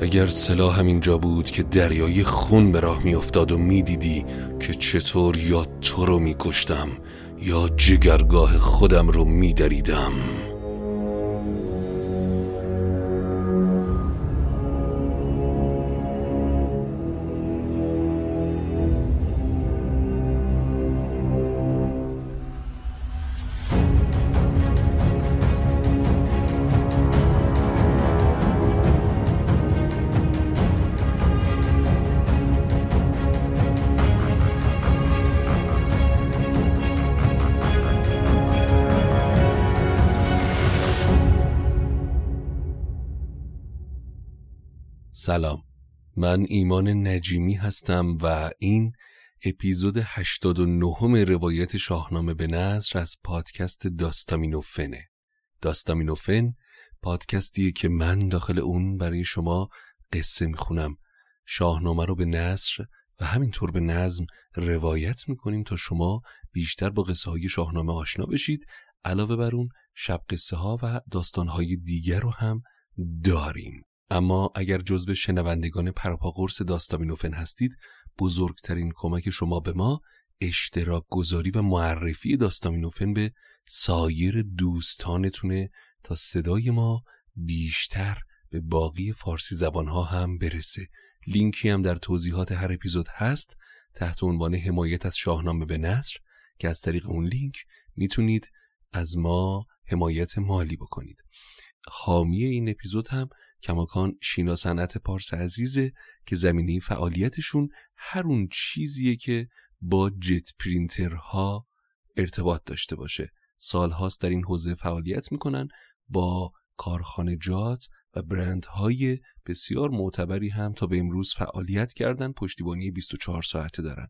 اگر سلاح همینجا بود که دریای خون به راه میافتاد و می‌دیدی که چطور یا تو رو میکشتم یا جگرگاه خودم رو میدریدم. من ایمان نجیمی هستم و این اپیزود 89 روایت شاهنامه به نظر از پادکست داستامینوفنه. داستامینوفن پادکستیه که من داخل اون برای شما قصه می‌خونم. شاهنامه رو به نصر و همینطور به نظم روایت می‌کنیم تا شما بیشتر با قصه های شاهنامه آشنا بشید. علاوه بر اون شب قصه ها و داستان های دیگر رو هم داریم. اما اگر جزو شنوندگان پراپا قرص داستامینوفن هستید بزرگترین کمک شما به ما اشتراک گذاری و معرفی داستامینوفن به سایر دوستانتونه تا صدای ما بیشتر به باقی فارسی زبانها هم برسه. لینکی هم در توضیحات هر اپیزود هست تحت عنوان حمایت از شاهنامه به نصر که از طریق اون لینک می‌تونید از ما حمایت مالی بکنید. حامی این اپیزود هم کماکان شینا صنعت پارس عزیزه که زمینه فعالیتشون هر اون چیزیه که با جت پرینترها ارتباط داشته باشه. سالهاست در این حوزه فعالیت می‌کنن با کارخانجات و برندهای بسیار معتبری هم تا به امروز فعالیت کردن پشتیبانی 24 ساعته دارن.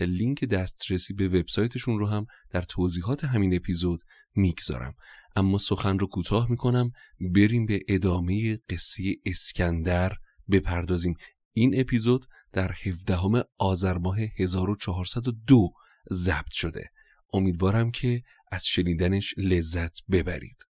لینک دسترسی به وبسایتشون رو هم در توضیحات همین اپیزود می‌گذارم. اما سخن رو کوتاه می‌کنم. بریم به ادامه قصه اسکندر بپردازیم. این اپیزود در 17 آذر ماه 1402 ضبط شده. امیدوارم که از شنیدنش لذت ببرید.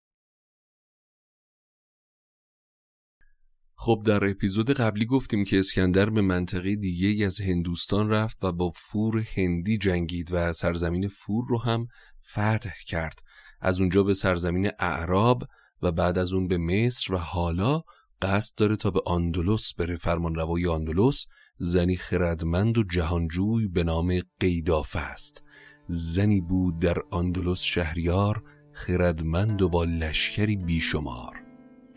خب در اپیزود قبلی گفتیم که اسکندر به منطقه دیگه از هندوستان رفت و با فور هندی جنگید و سرزمین فور رو هم فتح کرد. از اونجا به سرزمین اعراب و بعد از اون به مصر و حالا قصد داره تا به آندلس بره. فرمانروای آندلس زنی خردمند و جهانجوی به نام قیدافه است. زنی بود در آندلس شهریار خردمند و با لشکری بیشمار.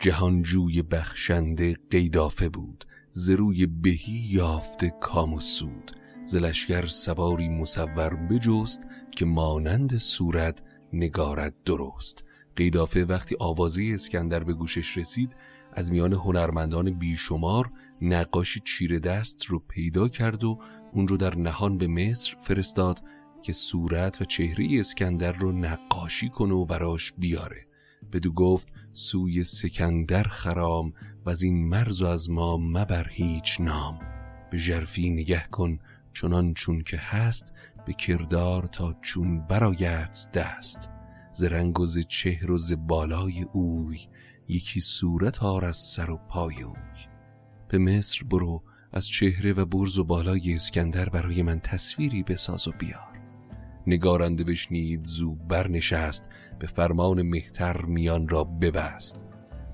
جهانجوی بخشنده قیدافه بود زروی بهی یافته کام و سود. زلشگر سواری مصور بجست که مانند صورت نگارد درست. قیدافه وقتی آوازه اسکندر به گوشش رسید از میان هنرمندان بیشمار نقاشی چیره دست رو پیدا کرد و اون رو در نهان به مصر فرستاد که صورت و چهره اسکندر رو نقاشی کنه و براش بیاره. بدو گفت سوی سکندر خرام و از این مرز و از ما مبر هیچ نام. به جرفی نگه کن چنان چون که هست به کردار تا چون برایت دست. ز رنگ و ز و بالای اوی یکی صورت آر از سر و پای اوی. به مصر برو از چهره و برز و بالای اسکندر برای من تصویری بساز و بیار. نگارنده بشنید زو برنشست. به فرمان مهتر میان را ببست.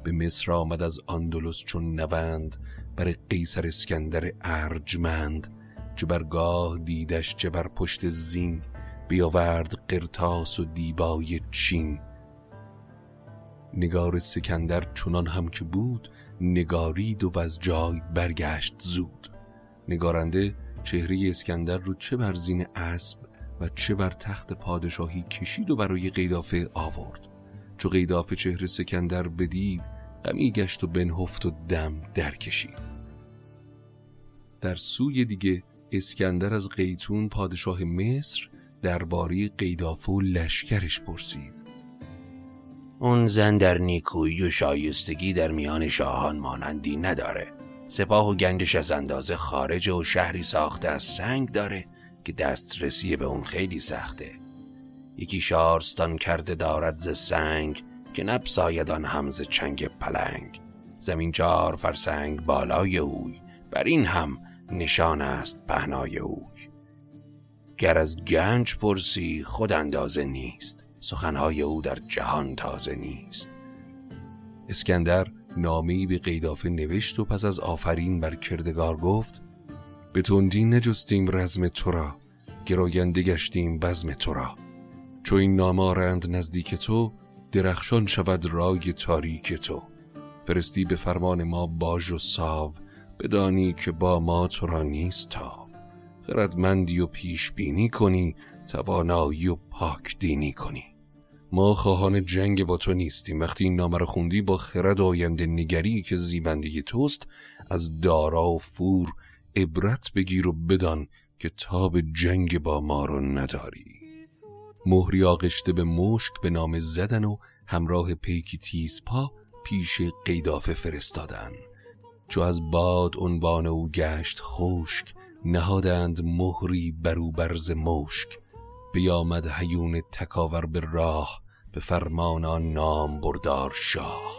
به مصر آمد از آندلس چون نوند بر قیصر اسکندر ارجمند. چه برگاه دیدش چه بر پشت زین. بیاورد قرتاس و دیبای چین. نگار سکندر چنان هم که بود نگارید و از جای برگشت زود. نگارنده چهره اسکندر رو چه بر زین اسب و چه بر تخت پادشاهی کشید و برای قیدافه آورد. چو قیدافه چهره سکندر بدید غمی گشت و بنهفت و دم در کشید در سوی دیگه اسکندر از قیتون پادشاه مصر درباره قیدافه و لشکرش پرسید. اون زن در نیکویی و شایستگی در میان شاهان مانندی نداره. سپاه و گنجش از اندازه خارج و شهری ساخته از سنگ داره. که دسترسی به اون خیلی سخته. یکی شارستان کرده دارد ز سنگ که نبسایدان همز چنگ پلنگ. زمین چار فرسنگ بالای اوی بر این هم نشان است پهنای اوی. گر از گنج پرسی خود اندازه نیست. سخنهای او در جهان تازه نیست. اسکندر نامه‌ای به قیدافه نوشت و پس از آفرین بر کردگار گفت به تندی نجستیم رزم تو را گراینده گشتیم بزم تو را چو این نامارند نزدیک تو درخشان شود رای تاریک تو. فرستی به فرمان ما باج و ساو بدانی که با ما تو را نیست تاو. خردمندی و پیش بینی کنی توانایی و پاک دینی کنی. ما خواهان جنگ با تو نیستیم وقتی این نامه رو خوندی با خرد آینده نگری که زیبندگی توست از دارا و فور عبرت بگیر و بدان که تاب جنگ با ما رو نداری. مهری آغشته به مشک به نام زدن و همراه پیکی تیزپا پیش قیدافه فرستادن. چو از باد عنوان او گشت خشک نهادند مهری برو برز مشک. بیامد هیون تکاور به راه به فرمان آن نام بردار شاه.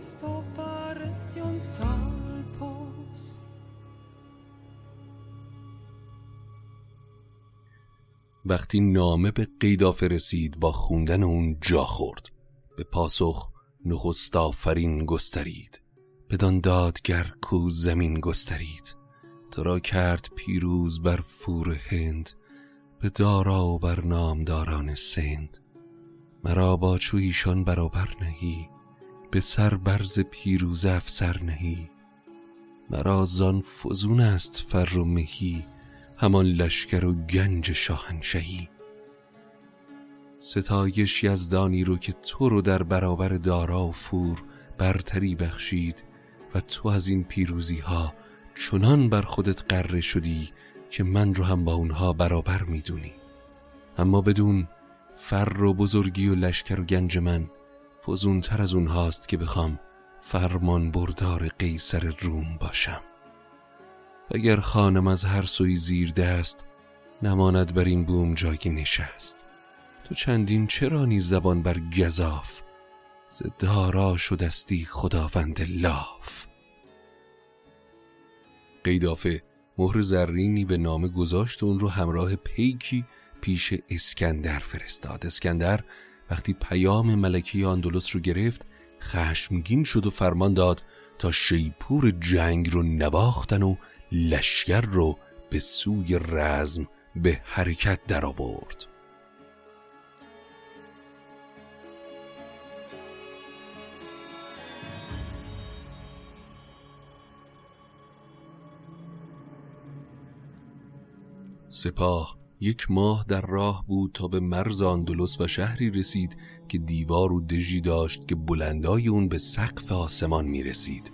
anapalinis to parestion salpos. وقتی نامه به قیدافه رسید با خوندن اون جا خورد. به پاسخ نخست آفرین گسترید. بدان دادگر کو زمین گسترید. تو را کرد پیروز بر فور هند. به دارا و بر نامداران سند. مرا با چو ایشان برابر نهی. به سر برز پیروز افسر نهی. مرا زان فزون است فر و مهی همان لشکر و گنج شاهنشهی. ستایش یزدانی رو که تو رو در برابر دارا و فور برتری بخشید و تو از این پیروزی ها چنان بر خودت قره شدی که من رو هم با اونها برابر می‌دونی. اما بدون فر و بزرگی و لشکر و گنج من فزونتر از اونهاست که بخوام فرمان بردار قیصر روم باشم. اگر خانم از هر سوی زیر دست نماند بر این بوم جایی نشست تو چندین چرا نیز زبان بر گذاف ز دارا شدستی خداوند لاف. قیدافه مهر زرینی به نامه گذاشت و اون رو همراه پیکی پیش اسکندر فرستاد. اسکندر وقتی پیام ملکی آندلس رو گرفت خشمگین شد و فرمان داد تا شیپور جنگ رو نواختن و لشگر رو به سوی رزم به حرکت درآورد. سپاه یک ماه در راه بود تا به مرز آندلس و شهری رسید که دیوار و دژی داشت که بلندای اون به سقف آسمان می رسید.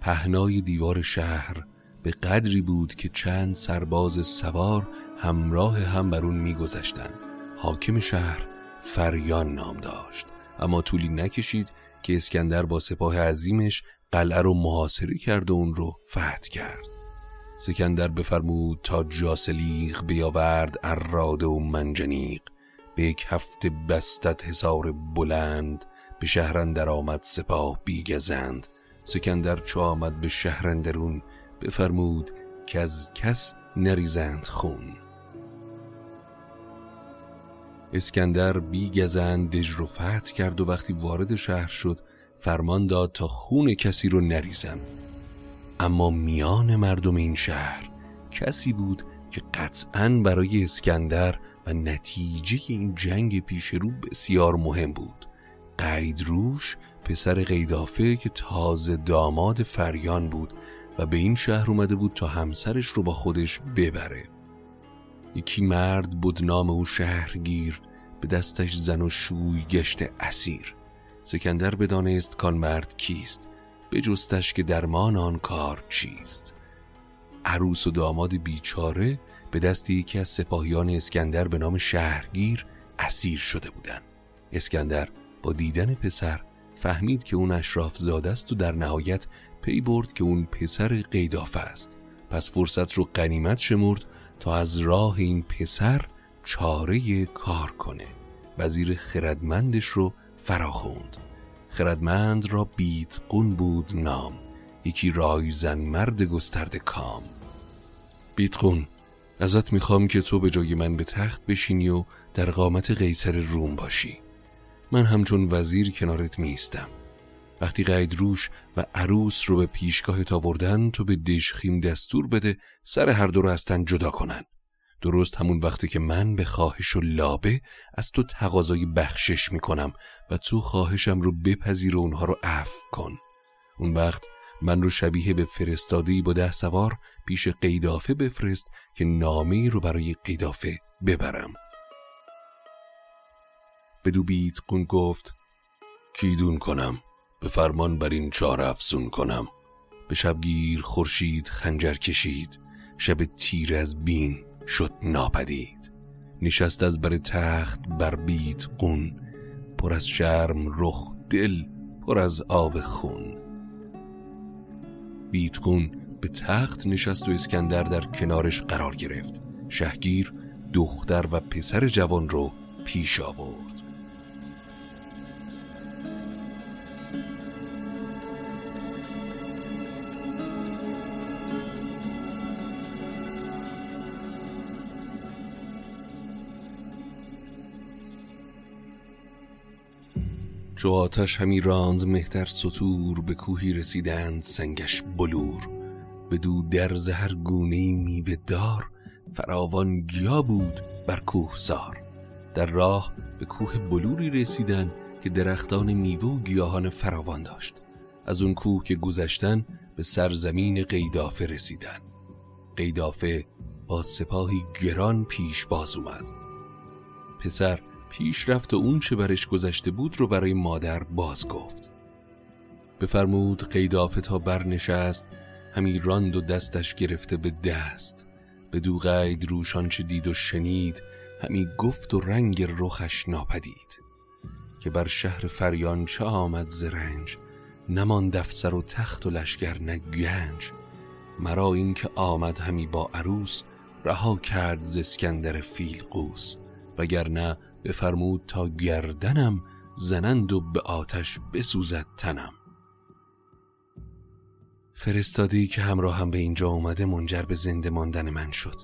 پهنای دیوار شهر به قدری بود که چند سرباز سوار همراه هم بر اون میگذشتند. حاکم شهر فریان نام داشت اما طولی نکشید که اسکندر با سپاه عظیمش قلعه رو محاصره کرد و اون رو فتح کرد سکندر بفرمود تا جاسلیق بیاورد اراده و منجنیق. به یک هفته بستت حصار بلند به شهرندر آمد سپاه بیگزند. سکندر چو آمد به شهرندرون بفرمود که از کس نریزند خون. اسکندر بیگزند دژ رو فتح کرد و وقتی وارد شهر شد فرمان داد تا خون کسی رو نریزن. اما میان مردم این شهر کسی بود که قطعا برای اسکندر و نتیجه این جنگ پیش رو بسیار مهم بود. قیدروش پسر قیدافه که تازه داماد فریان بود و به این شهر اومده بود تا همسرش رو با خودش ببره. یکی مرد بود نام او شهرگیر به دستش زن و شوی گشت اسیر. سکندر بدانست کان مرد کیست. بجستش که درمان آن کار چیست؟ عروس و داماد بیچاره به دست یکی از سپاهیان اسکندر به نام شهرگیر اسیر شده بودند. اسکندر با دیدن پسر فهمید که اون اشراف زاده است و در نهایت پی برد که اون پسر قیدافه است. پس فرصت رو قنیمت شمرد تا از راه این پسر چاره کار کنه. وزیر خردمندش رو فراخوند. خردمند را بیتقون بود نام یکی رایزن مرد گسترده کام. بیتقون ازت می‌خوام که تو به جای من به تخت بشینی و در قامت قیصر روم باشی. من همچون وزیر کنارت میستم وقتی قید روش و عروس رو به پیشگاه آوردن تو به دشخیم دستور بده سر هر دو رو از تن جدا کنن. درست همون وقتی که من به خواهش و لابه از تو تقاضای بخشش می‌کنم و تو خواهشم رو بپذیر و اونها رو عفو کن. اون وقت من رو شبیه به فرستادی با ده سوار پیش قیدافه بفرست که نامه رو برای قیدافه ببرم. بدو بیت قون گفت کیدون کنم؟ به فرمان بر این چار افزون کنم. به شبگیر خورشید خنجر کشید. شب تیر از بین شد ناپدید. نشست از بر تخت بر بیت قون پر از شرم رخ دل پر از آب خون. بیتقون به تخت نشست و اسکندر در کنارش قرار گرفت. شهگیر دختر و پسر جوان رو پیش آورد. چو آتش همی راند مهتر سطور به کوهی رسیدند سنگش بلور. به دو در زهر گونه میوه دار فراوان گیا بود بر کوه سار. در راه به کوه بلوری رسیدن که درختان میوه و گیاهان فراوان داشت. از اون کوه که گذشتن به سرزمین قیدافه رسیدن. قیدافه با سپاهی گران پیش باز اومد. پسر پیش رفت و اون چه برش گذشته بود رو برای مادر باز گفت. بفرمود قیدافه تا برنشست همی راند و دستش گرفته به دست. به دو قید روشان چه دید و شنید همی گفت و رنگ رخش ناپدید. که بر شهر فریان چه آمد زرنج نمان دفسر و تخت و لشگر نه مرا این که آمد همی با عروس رها کرد زسکندر فیل قوس وگرنه بفرمود تا گردنم زنند و به آتش بسوزد تنم. فرستادی که همراه هم به اینجا اومده منجر به زنده ماندن من شد.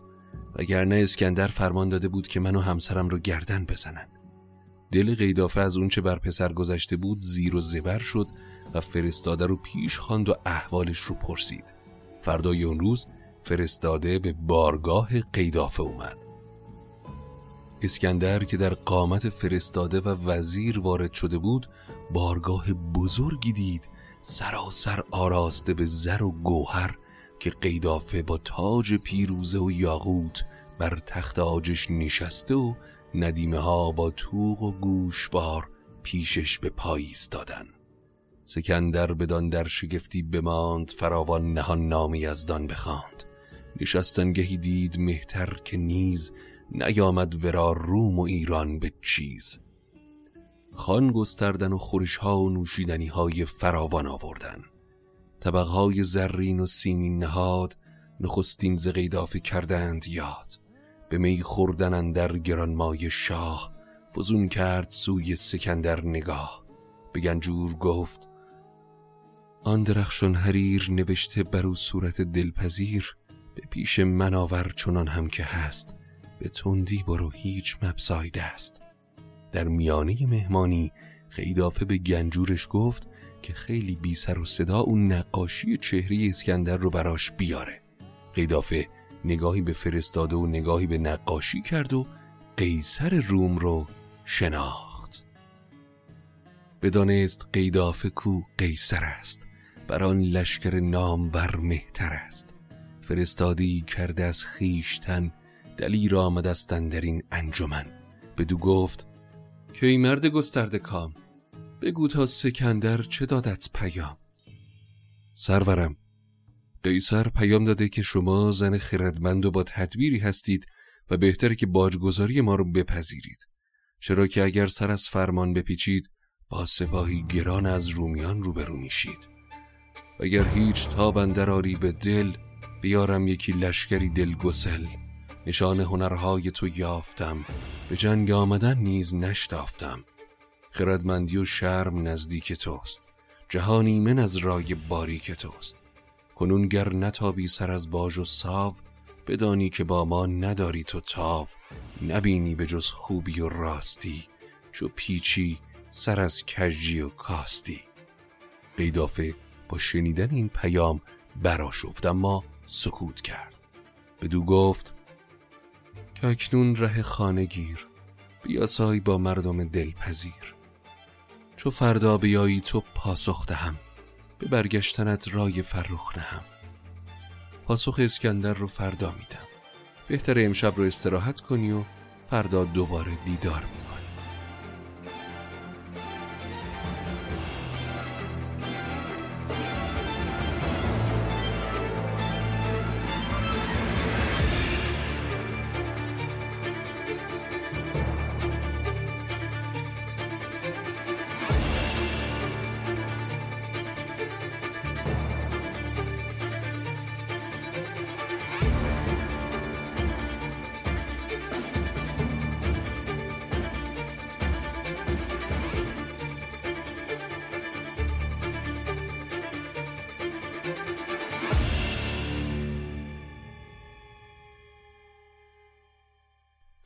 وگرنه اسکندر فرمان داده بود که من و همسرم رو گردن بزنن. دل قیدافه از اونچه بر پسر گذشته بود زیر و زبر شد و فرستاده رو پیش خواند و احوالش رو پرسید. فردای اون روز فرستاده به بارگاه قیدافه اومد. اسکندر که در قامت فرستاده و وزیر وارد شده بود بارگاه بزرگی دید سراسر آراسته به زر و گوهر که قیدافه با تاج پیروزه و یاقوت بر تخت آجش نشسته و ندیمه ها با توق و گوشوار پیشش به پای ایستادن. سکندر بدان در شگفتی بماند فراوان نهان نامی دان بخواند. نشستنگهی دید مهتر که نیز نیامد ورا روم و ایران به چیز. خان گستردن و خورش ها و نوشیدنی های فراوان آوردن. طبق های زرین و سیمین نهاد نخستین ز قیدافه کردند یاد. به می خوردن در گرانمای شاه فزون کرد سوی سکندر نگاه. به گنجور گفت آن درخشان حریر نوشته بر او صورت دلپذیر به پیش من آور چنان هم که هست. به تندی برو هیچ مبسایده است. در میانه مهمانی خیدافه به گنجورش گفت که خیلی بی سر و صدا اون نقاشی چهره اسکندر رو براش بیاره. قیدافه نگاهی به فرستاده و نگاهی به نقاشی کرد و قیصر روم رو شناخت. بدانست قیدافه کو قیصر است. بر آن لشکر نامور مهتر است. فرستادی کرده از خیشتن دلیر در این انجمن. بدو گفت که ای مرد گسترده کام بگو تا سکندر چه دادت پیام. سرورم قیصر پیام داده که شما زن خردمند و با تدبیری هستید و بهتر که باجگذاری ما رو بپذیرید. چرا که اگر سر از فرمان بپیچید با سپاهی گران از رومیان روبرو میشید. اگر هیچ تاب آری به دل بیارم یکی لشکری دلگسل. نشان هنرهای تو یافتم. به جنگ آمدن نیز نشتافتم. خردمندی و شرم نزدیک توست. جهانی من از رای باریک توست. کنون گر نتابی سر از باج و ساو بدانی که با ما نداری تو تاو. نبینی به جز خوبی و راستی چو پیچی سر از کجی و کاستی. قیدافه با شنیدن این پیام براشفت اما سکوت کرد. بدو گفت که اکنون ره خانه گیر. بیاسای با مردم دلپذیر. چو فردا بیایی تو پاسخ دهم. به برگشتنت رای فرخ نهم. پاسخ اسکندر رو فردا میدم. بهتر امشب رو استراحت کنی و فردا دوباره دیدار می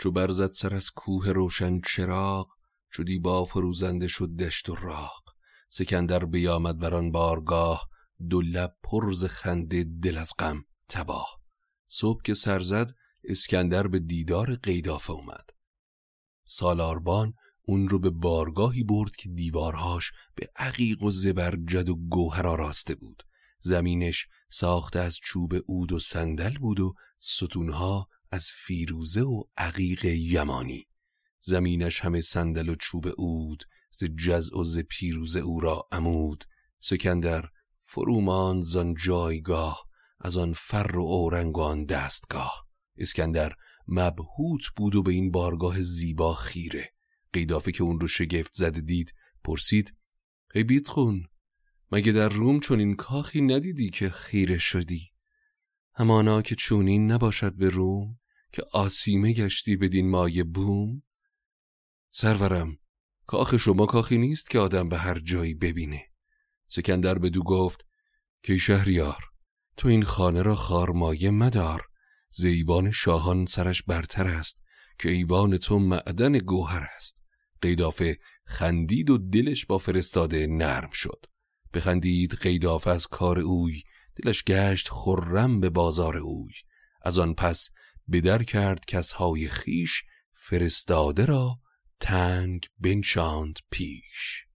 چو برزد سر از کوه روشن چراغ چو با فروزنده شد دشت و راغ. سکندر بیامد بر آن بارگاه دو لب پرز خنده دل از غم تباه. صبح که سر زد اسکندر به دیدار قیدافه اومد. سالاربان اون رو به بارگاهی برد که دیوارهاش به عقیق و زبرجد و گوهر آراسته بود. زمینش ساخته از چوب عود و صندل بود و ستونها از فیروزه و عقیق یمانی. زمینش همه صندل و چوب اود ز جز و ز پیروزه او را عمود. سکندر فرومان زان جایگاه از آن فر و اورنگ دستگاه. اسکندر مبهوت بود و به این بارگاه زیبا خیره. قیدافه که اون رو شگفت زده دید پرسید ای بیتخون مگه در روم چون این کاخی ندیدی که خیره شدی؟ همانا که چونین نباشد به روم. که آسیمه گشتی بدین مایه بوم؟ سرورم کاخ شما کاخی نیست که آدم به هر جایی ببینه. سکندر به دو گفت که شهریار تو این خانه را خارمایه مدار. زیبان شاهان سرش برتر است که ایوان تو معدن گوهر است. قیدافه خندید و دلش با فرستاده نرم شد. بخندید قیدافه از کار اوی دلش گشت خرم به بازار اوی. از آن پس بدر کرد کسهای خیش فرستاده را تنگ بنشاند پیش.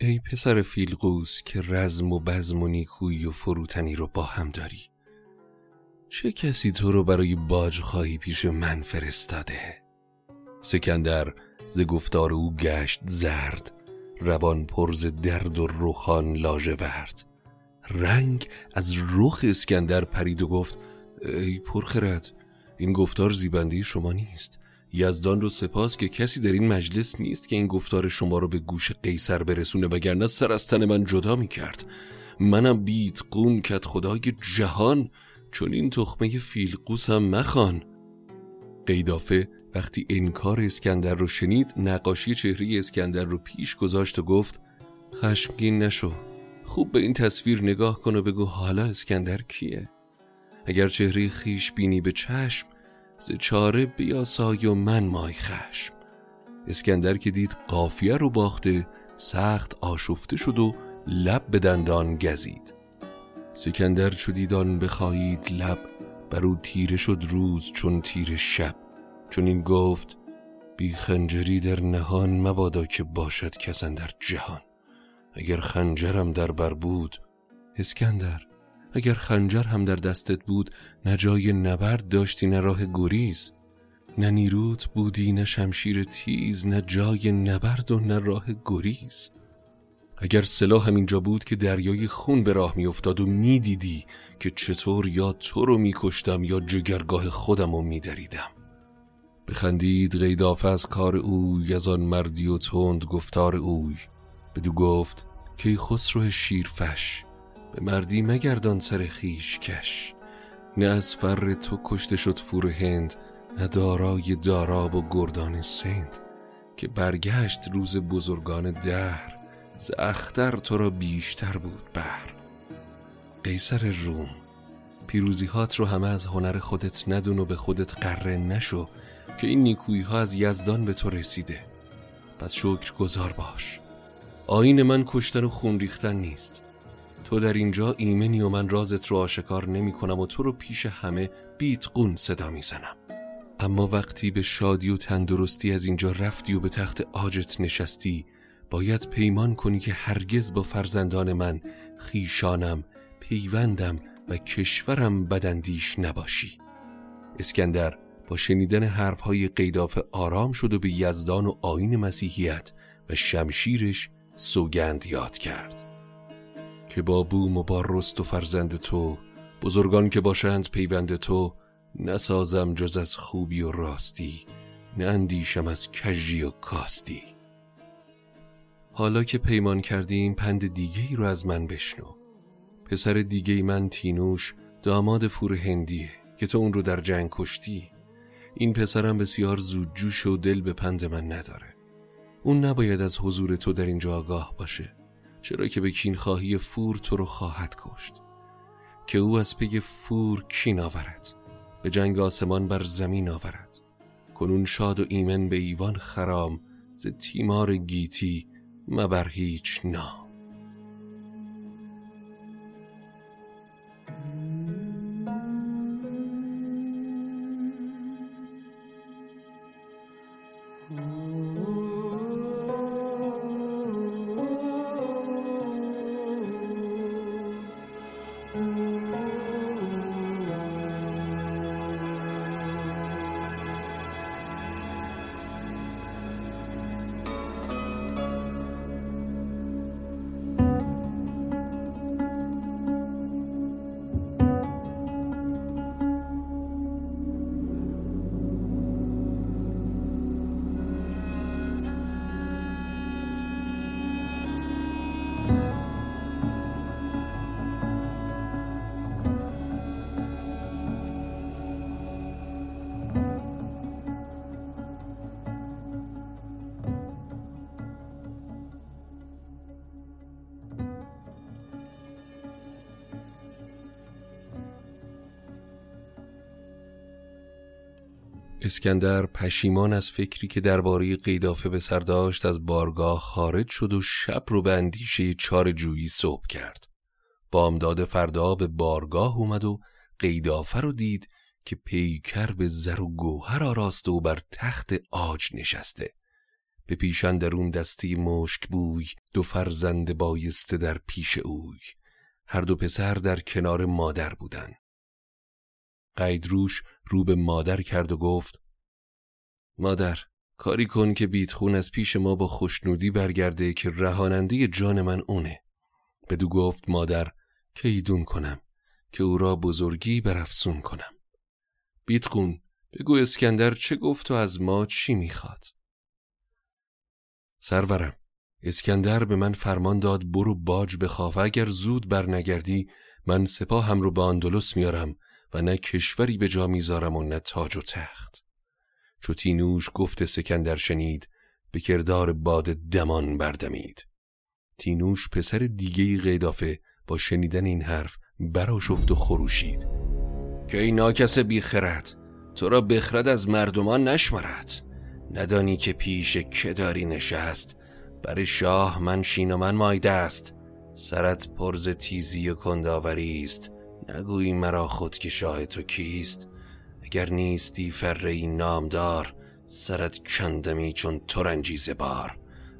ای پسر فیلقوس که رزم و بزم و نیکویی و فروتنی رو با هم داری چه کسی تو رو برای باج خواهی پیش من فرستاده؟ سکندر ز گفتار او گشت زرد روان پرز درد و لاژه ورد. رنگ از رخ اسکندر پرید و گفت ای پرخرد این گفتار زیبنده شما نیست. یزدان رو سپاس که کسی در این مجلس نیست که این گفتار شما رو به گوش قیصر برسونه وگرنه سر از تن من جدا می کرد منم بیت قون کت خدای جهان چون این تخمه فیلقوسم مخان قیدافه وقتی انکار اسکندر رو شنید نقاشی چهره اسکندر رو پیش گذاشت و گفت خشمگین نشو. خوب به این تصویر نگاه کن و بگو حالا اسکندر کیه؟ اگر چهره خیش بینی به چشم ز چاره بیاسای و من مای خشم. اسکندر که دید قافیه رو باخته سخت آشفته شد و لب به دندان گزید. سکندر چو دیدان بخواهید لب بر او تیره شد روز چون تیر شب. چون این گفت بی خنجری در نهان مبادا که باشد کسان در جهان. اگر خنجرم در بر بود اسکندر اگر خنجر هم در دستت بود نه جای نبرد داشتی نه راه گریز نه نیروت بودی نه شمشیر تیز نه جای نبرد و نه راه گریز. اگر سلاح همینجا بود که دریای خون به راه میافتاد و می‌دیدی که چطور یا تو رو میکشتم یا جگرگاه خودم رو میدریدم. بخندید غیدافه از کار اوی از آن مردی و تند گفتار اوی. بدو گفت که خسرو شیرفش به مردی مگردان سر خیش کش. نه از فر تو کشته شد فور هند نه دارای داراب و گردان سند. که برگشت روز بزرگان دهر ز اختر تو را بیشتر بود بر قیصر روم پیروزی هات رو همه از هنر خودت ندون و به خودت قره نشو که این نیکویی ها از یزدان به تو رسیده. پس شکر گذار باش. آین من کشتن و خون ریختن نیست تو در اینجا ایمنی و من رازت رو آشکار نمی کنم و تو رو پیش همه بیت قون صدا می زنم. اما وقتی به شادی و تندرستی از اینجا رفتی و به تخت آجت نشستی باید پیمان کنی که هرگز با فرزندان من خیشانم پیوندم و کشورم بدندیش نباشی اسکندر با شنیدن حرفهای قیدافه آرام شد و به یزدان و آین مسیحیت و شمشیرش سوگند یاد کرد. که با بوم و با رست و فرزند تو بزرگان که باشند پیوند تو نسازم جز از خوبی و راستی نه اندیشم از کجی و کاستی. حالا که پیمان کردیم پند دیگه ای رو از من بشنو. پسر دیگه من تینوش داماد فور هندیه که تو اون رو در جنگ کشتی. این پسرم بسیار زودجوش و دل به پند من نداره. اون نباید از حضور تو در اینجا آگاه باشه چرا که به کین خواهی فور تو رو خواهد کشت. که او از پی فور کین آورد به جنگ آسمان بر زمین آورد. کنون شاد و ایمن به ایوان خرام ز تیمار گیتی مبر هیچ نام. اسکندر پشیمان از فکری که درباره قیدافه به سر داشت از بارگاه خارج شد و شب رو به اندیشه چار جویی صبح کرد. بامداد فردا به بارگاه اومد و قیدافه رو دید که پیکر به زر و گوهر آراسته و بر تخت آج نشسته. به پیشان درون دستی مشک بوی دو فرزند بایسته در پیش اوی هر دو پسر در کنار مادر بودن قیدروش رو به مادر کرد و گفت مادر کاری کن که بیتخون از پیش ما با خوشنودی برگرده که رهاننده جان من اونه. بدو گفت مادر که ایدون کنم که او را بزرگی برافزون کنم. بیتخون بگو اسکندر چه گفت و از ما چی می‌خواد؟ سرورم اسکندر به من فرمان داد برو باج بخواه و اگر زود برنگردی من سپاهم رو به اندلس میارم و نه کشوری به جا می‌ذارم و نه تاج و تخت. چو تینوش گفت سکندر شنید به کردار باد دمان بردمید. تینوش پسر دیگه قیدافه با شنیدن این حرف براشفت و خروشید. که ای ناکس بیخرد تو را بخرد از مردمان نشمرد. ندانی که پیش که داری نشست بر شاه من شین و من مایده است سرت پرز تیزی و کنداوری است. نگویی مرا خود که شاه تو کیست. اگر نیستی فره نامدار سرت کندمی چون ترنجی بار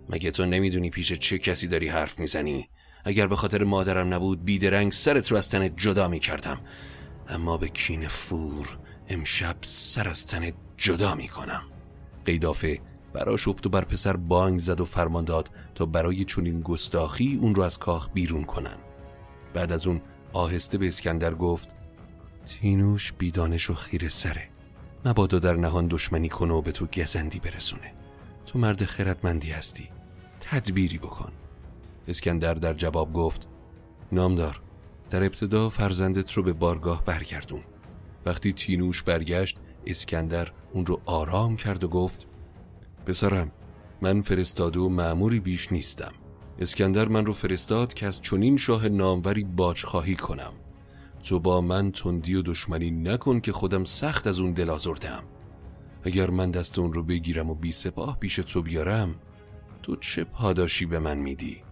مگه تو نمی‌دونی پیش چه کسی داری حرف می‌زنی؟ اگر به خاطر مادرم نبود بیدرنگ سرت رو از تنت جدا می‌کردم. اما به کین فور امشب سر از تنت جدا می‌کنم. قیدافه براشفت و بر پسر بانگ زد و فرمان داد تا برای چنین گستاخی اون رو از کاخ بیرون کنن. بعد از اون آهسته به اسکندر گفت تینوش بیدانش و خیر سره. مبادا در نهان دشمنی کنه و به تو گزندی برسونه. تو مرد خردمندی هستی. تدبیری بکن. اسکندر در جواب گفت نامدار در ابتدا فرزندت رو به بارگاه برگردون. وقتی تینوش برگشت اسکندر اون رو آرام کرد و گفت پسرم من فرستاده و معموری بیش نیستم. اسکندر من رو فرستاد که از چنین شاه ناموری باج خواهی کنم. تو با من تندی و دشمنی نکن که خودم سخت از اون دل آزردم. اگر من دست اون رو بگیرم و بی سپاه پیش تو بیارم تو چه پاداشی به من میدی؟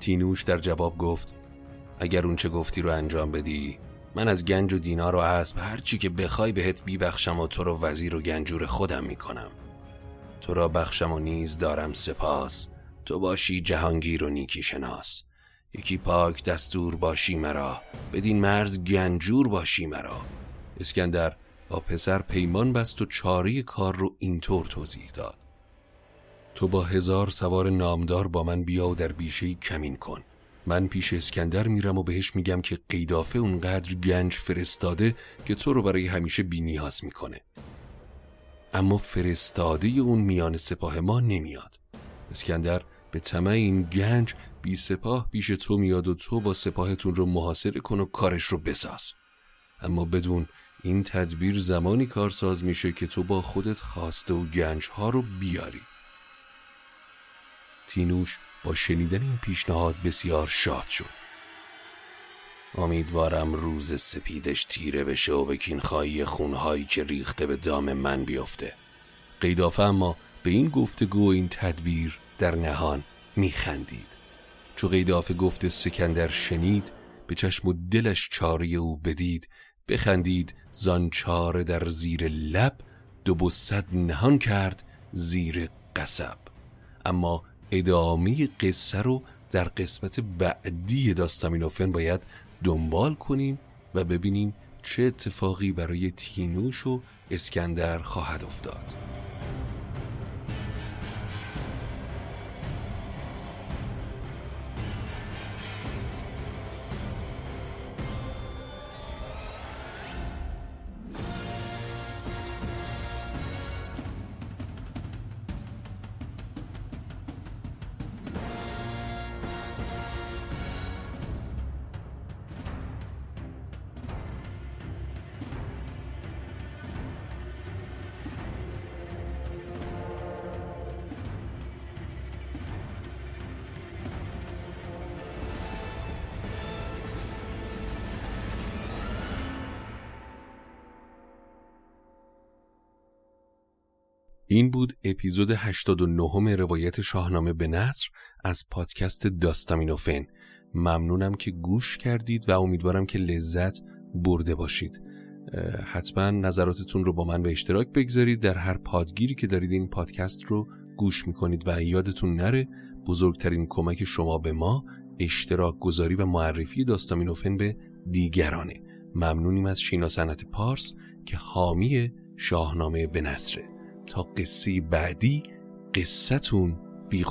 تینوش در جواب گفت اگر اون چه گفتی رو انجام بدی من از گنج و دینار و اسب هر چی که بخوای بهت بیبخشم و تو رو وزیر و گنجور خودم می‌کنم. تو را بخشم و نیز دارم سپاس. تو باشی جهانگیر و نیکی شناس. یکی پاک دستور باشی مرا. بدین مرز گنجور باشی مرا. اسکندر با پسر پیمان بست و چاری کار رو اینطور توضیح داد. تو با هزار سوار نامدار با من بیا و در بیشه کمین کن. من پیش اسکندر میرم و بهش میگم که قیدافه اونقدر گنج فرستاده که تو رو برای همیشه بی نیاز می‌کنه. اما فرستاده اون میان سپاه ما نمیاد. اسکندر به طمع این گنج بی سپاه پیش تو میاد و تو با سپاهتون رو محاصره کن و کارش رو بساز. اما بدون این تدبیر زمانی کارساز میشه که تو با خودت خواسته و گنج ها رو بیاری. تینوش با شنیدن این پیشنهاد بسیار شاد شد. امیدوارم روز سپیدش تیره بشه و به کینخواهی خونهایی که ریخته به دام من بیفته. قیدافه اما به این گفتگو و این تدبیر در نهان میخندید. چو قیدافه گفت سکندر شنید به چشم و دلش چاره او بدید. بخندید زان چاره در زیر لب دو بسد نهان کرد زیر قصب. اما ادامه قصه رو در قسمت بعدی داستامینوفن باید دنبال کنیم و ببینیم چه اتفاقی برای تینوش و اسکندر خواهد افتاد. این بود اپیزود 89 روایت شاهنامه به نصر از پادکست داستامینوفن. ممنونم که گوش کردید و امیدوارم که لذت برده باشید. حتما نظراتتون رو با من به اشتراک بگذارید. در هر پادگیری که دارید این پادکست رو گوش می‌کنید و یادتون نره بزرگترین کمک شما به ما اشتراک گذاری و معرفی داستامینوفن به دیگرانه. ممنونیم از شینا سنت پارس که حامی شاهنامه به نصره تا قصه بعدی قصتون بی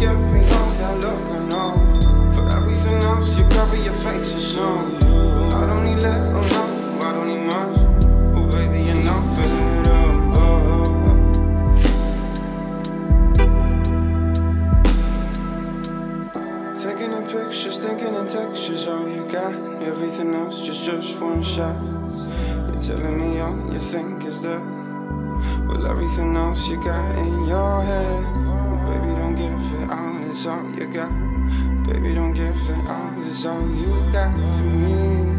give me all that look, I know. For everything else, you cover your face and show. You. I don't need love, oh no, I don't need much. Oh baby, you know better. Oh. Thinking in pictures, thinking in textures, all you got. Everything else just just one shot. You're telling me all you think is that. Well, everything else you got in your head. Oh, baby, don't give it it's all you got. Baby, don't give it all, it's all you got for me.